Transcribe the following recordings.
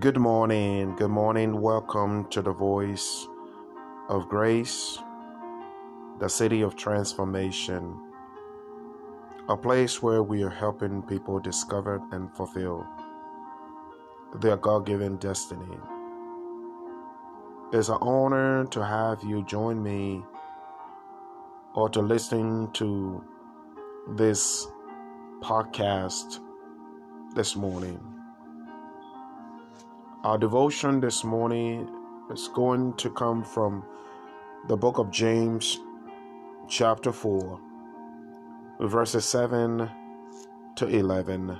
Good morning. Good morning. Welcome to the voice of grace, the city of transformation, a place where we are helping people discover and fulfill their God given destiny. It's an honor to have you join me or to listen to this podcast this morning. Our devotion this morning is going to come from the book of James, chapter 4, verses 7 to 11.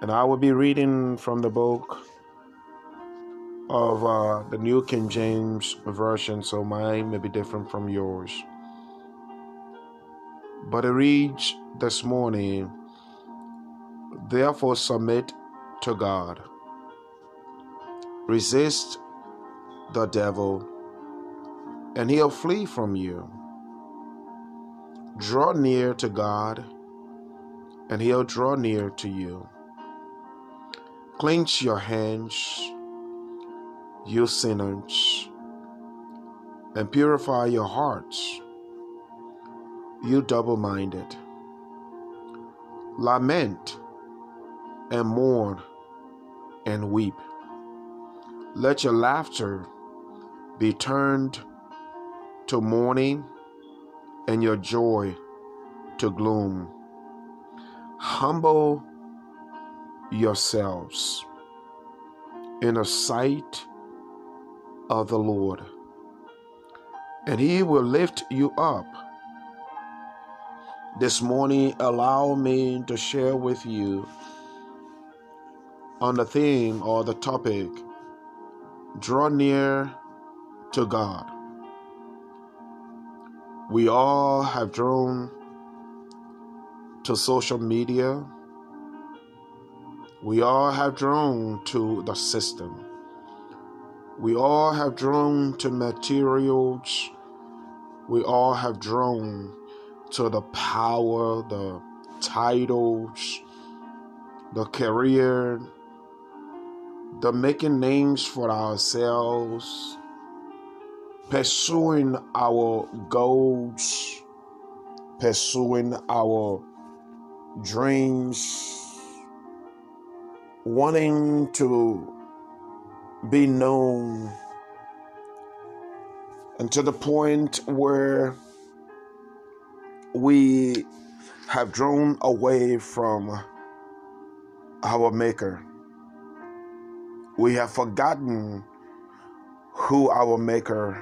And I will be reading from the book of uh, the New King James Version, so mine may be different from yours. But it reads this morning, Therefore submit to God. Resist the devil, and he'll flee from you. Draw near to God, and he'll draw near to you. Clench your hands, you sinners, and purify your hearts, you double minded. Lament and mourn and weep. Let your laughter be turned to mourning and your joy to gloom. Humble yourselves in the sight of the Lord, and He will lift you up. This morning, allow me to share with you on the theme or the topic draw near to God. We all have drawn to social media. We all have drawn to the system. We all have drawn to materials. We all have drawn to the power, the titles, the career, the making names for ourselves, pursuing our goals, pursuing our dreams, wanting to be known, and to the point where we have drawn away from our Maker we have forgotten who our Maker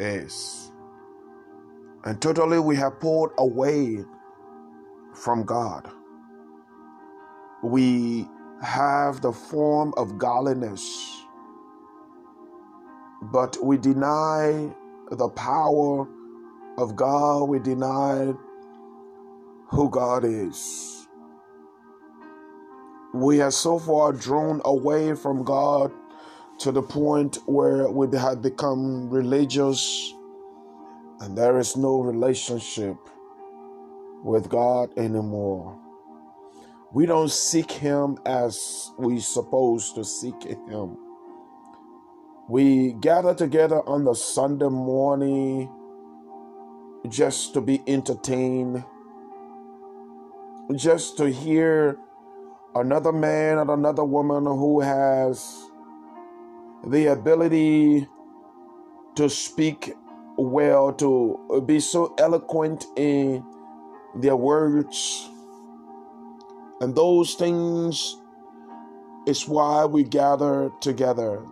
is. And totally we have pulled away from God. We have the form of godliness, but we deny the power of God. We deny who God is we have so far drawn away from God to the point where we have become religious and there is no relationship with God anymore. We don't seek Him as we supposed to seek Him. We gather together on the Sunday morning just to be entertained, just to hear another man and another woman who has the ability to speak well, to be so eloquent in their words. And those things is why we gather together.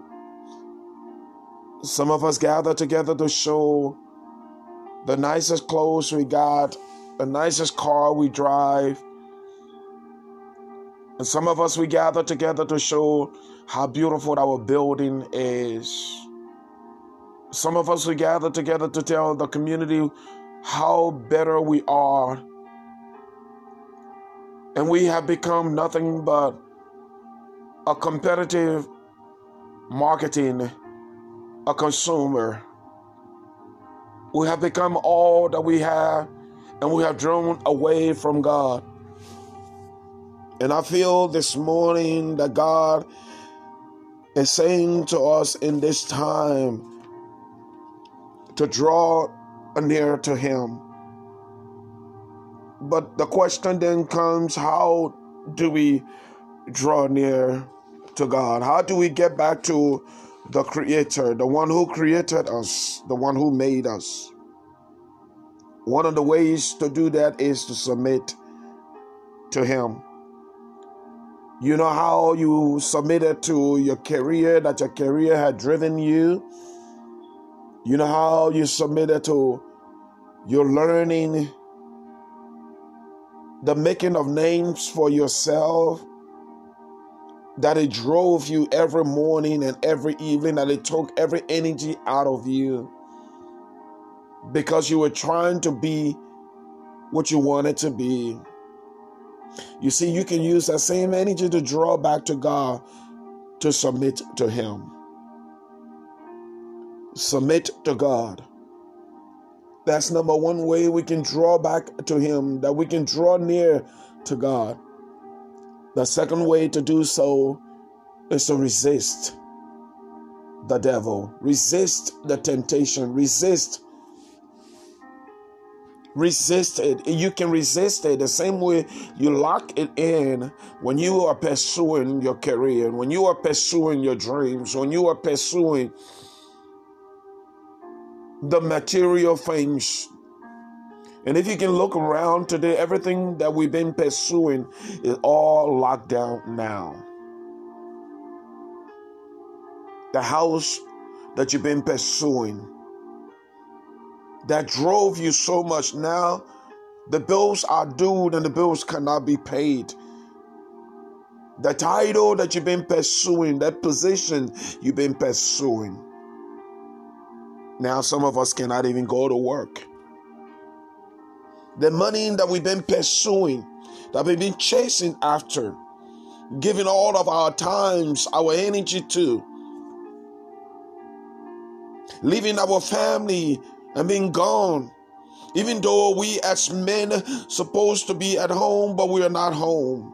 Some of us gather together to show the nicest clothes we got, the nicest car we drive, and some of us, we gather together to show how beautiful our building is. Some of us, we gather together to tell the community how better we are. And we have become nothing but a competitive marketing, a consumer. We have become all that we have, and we have drawn away from God. And I feel this morning that God is saying to us in this time to draw near to Him. But the question then comes how do we draw near to God? How do we get back to the Creator, the one who created us, the one who made us? One of the ways to do that is to submit to Him. You know how you submitted to your career, that your career had driven you. You know how you submitted to your learning, the making of names for yourself, that it drove you every morning and every evening, that it took every energy out of you because you were trying to be what you wanted to be. You see, you can use that same energy to draw back to God to submit to Him. Submit to God. That's number one way we can draw back to Him, that we can draw near to God. The second way to do so is to resist the devil, resist the temptation, resist resist it. You can resist it the same way you lock it in when you are pursuing your career, when you are pursuing your dreams, when you are pursuing the material things. And if you can look around today, everything that we've been pursuing is all locked down now. The house that you've been pursuing, that drove you so much. Now the bills are due and the bills cannot be paid. The title that you've been pursuing, that position you've been pursuing. Now some of us cannot even go to work. The money that we've been pursuing, that we've been chasing after, giving all of our times, our energy to, leaving our family and being gone. Even though we as men supposed to be at home, but we are not home.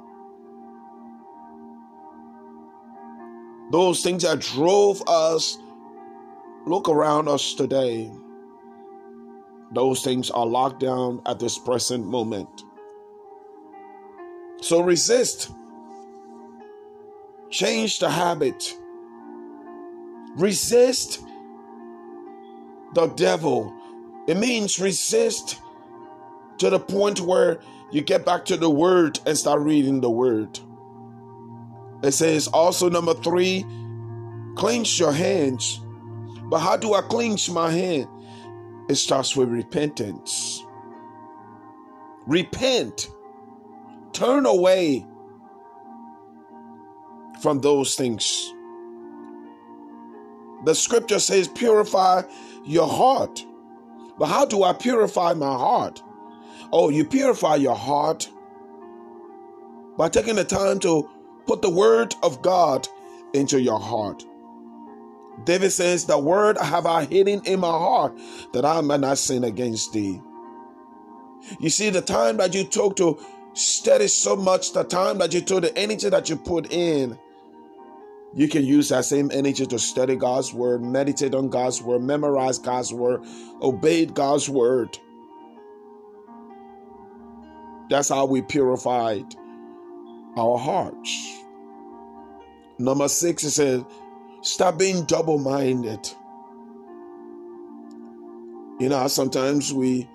Those things that drove us, look around us today. Those things are locked down at this present moment. So resist. Change the habit. Resist the devil. It means resist to the point where you get back to the word and start reading the word. It says also, number three, cleanse your hands. But how do I cleanse my hand? It starts with repentance. Repent. Turn away from those things. The scripture says, purify your heart. But how do I purify my heart? Oh, you purify your heart by taking the time to put the word of God into your heart. David says, The word have I hidden in my heart that I may not sin against thee. You see, the time that you took to study so much, the time that you took, the energy that you put in, you can use that same energy to study God's word, meditate on God's word, memorize God's word, obey God's word. That's how we purified our hearts. Number six, it says, stop being double minded. You know, sometimes we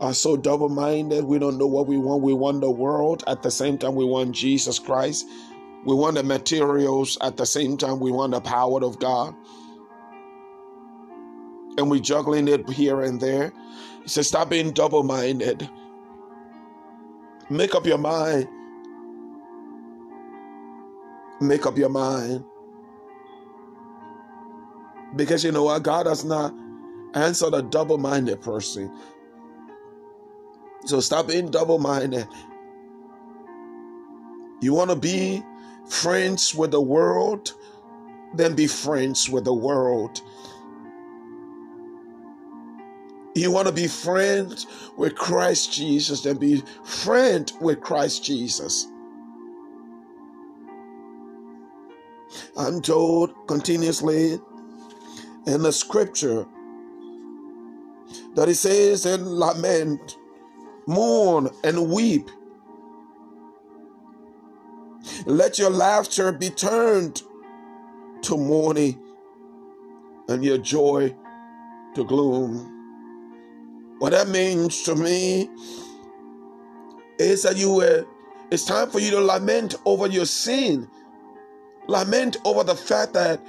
are so double minded, we don't know what we want. We want the world, at the same time, we want Jesus Christ. We want the materials at the same time, we want the power of God. And we're juggling it here and there. He says, Stop being double minded. Make up your mind. Make up your mind. Because you know what? God does not answer the double minded person. So stop being double minded. You want to be friends with the world, then be friends with the world. You want to be friends with Christ Jesus, then be friend with Christ Jesus. I'm told continuously in the scripture that it says in lament, mourn and weep. Let your laughter be turned to mourning and your joy to gloom. What that means to me is that you were, it's time for you to lament over your sin. Lament over the fact that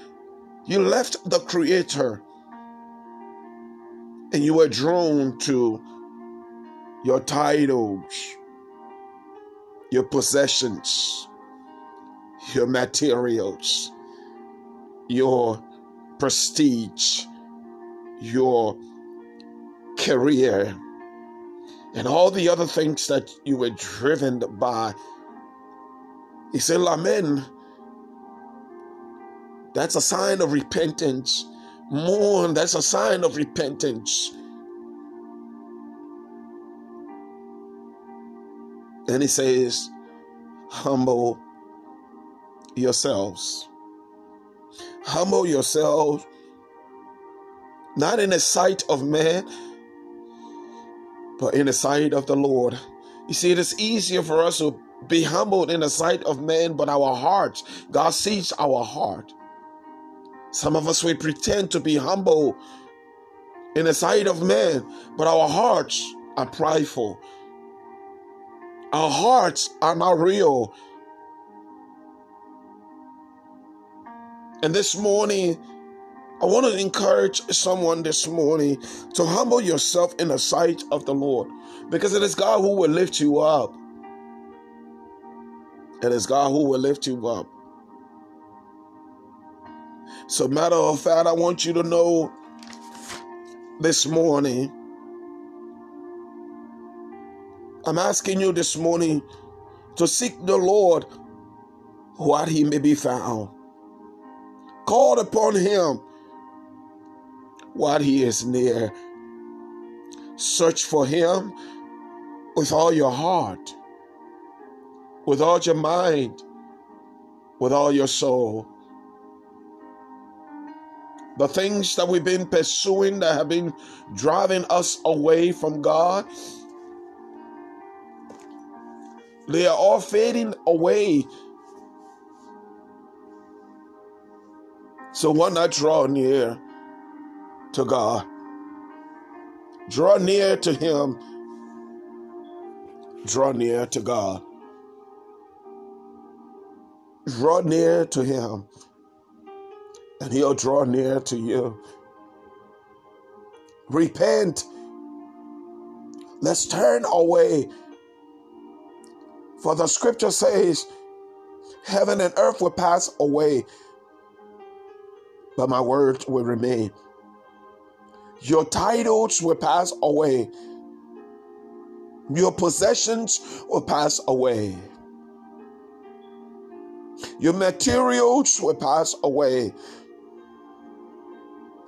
you left the Creator and you were drawn to your titles, your possessions, your materials, your prestige, your career, and all the other things that you were driven by. He said, Lament. That's a sign of repentance. Mourn. That's a sign of repentance. And he says, Humble yourselves. Humble yourselves, not in the sight of man, but in the sight of the Lord. You see, it is easier for us to be humbled in the sight of men, but our hearts, God sees our heart. Some of us, we pretend to be humble in the sight of men, but our hearts are prideful. Our hearts are not real. And this morning, I want to encourage someone this morning to humble yourself in the sight of the Lord because it is God who will lift you up. It is God who will lift you up. So, matter of fact, I want you to know this morning. I'm asking you this morning to seek the Lord while he may be found. Call upon him while he is near. Search for him with all your heart, with all your mind, with all your soul. The things that we've been pursuing that have been driving us away from God, they are all fading away. So why not draw near to God? Draw near to Him. Draw near to God. Draw near to Him and he'll draw near to you. Repent. Let's turn away. For the scripture says, Heaven and earth will pass away, but my word will remain. Your titles will pass away, your possessions will pass away, your materials will pass away,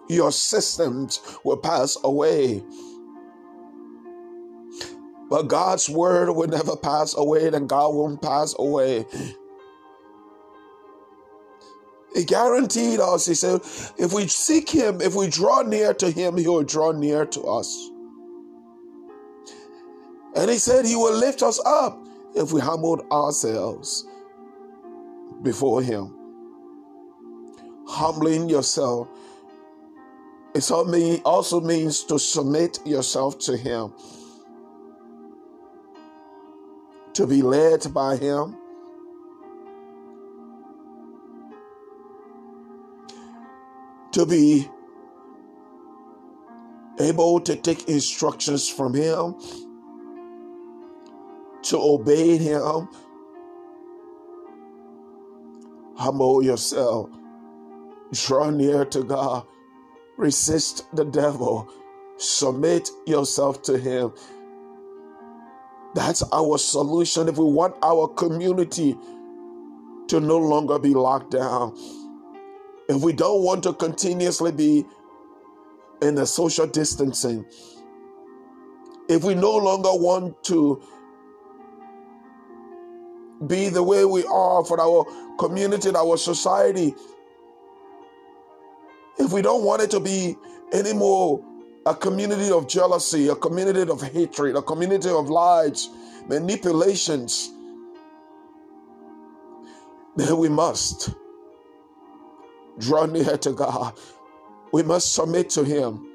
your systems will pass away. But God's word will never pass away, and God won't pass away. He guaranteed us, He said, if we seek Him, if we draw near to Him, He will draw near to us. And He said He will lift us up if we humbled ourselves before Him. Humbling yourself it also means to submit yourself to Him, to be led by Him, to be able to take instructions from Him, to obey Him. Humble yourself, draw near to God Resist the devil. Submit yourself to him. That's our solution if we want our community to no longer be locked down. If we don't want to continuously be in the social distancing, if we no longer want to be the way we are for our community, and our society, if we don't want it to be anymore a community of jealousy, a community of hatred, a community of lies, manipulations, then we must draw near to God. We must submit to Him.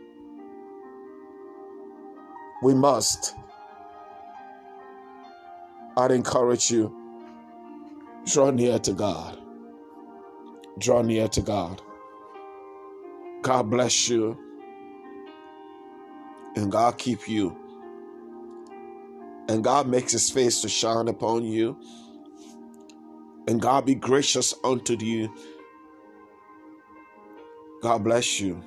We must. I'd encourage you draw near to God. Draw near to God. God bless you. And God keep you. And God makes his face to shine upon you. And God be gracious unto you. God bless you.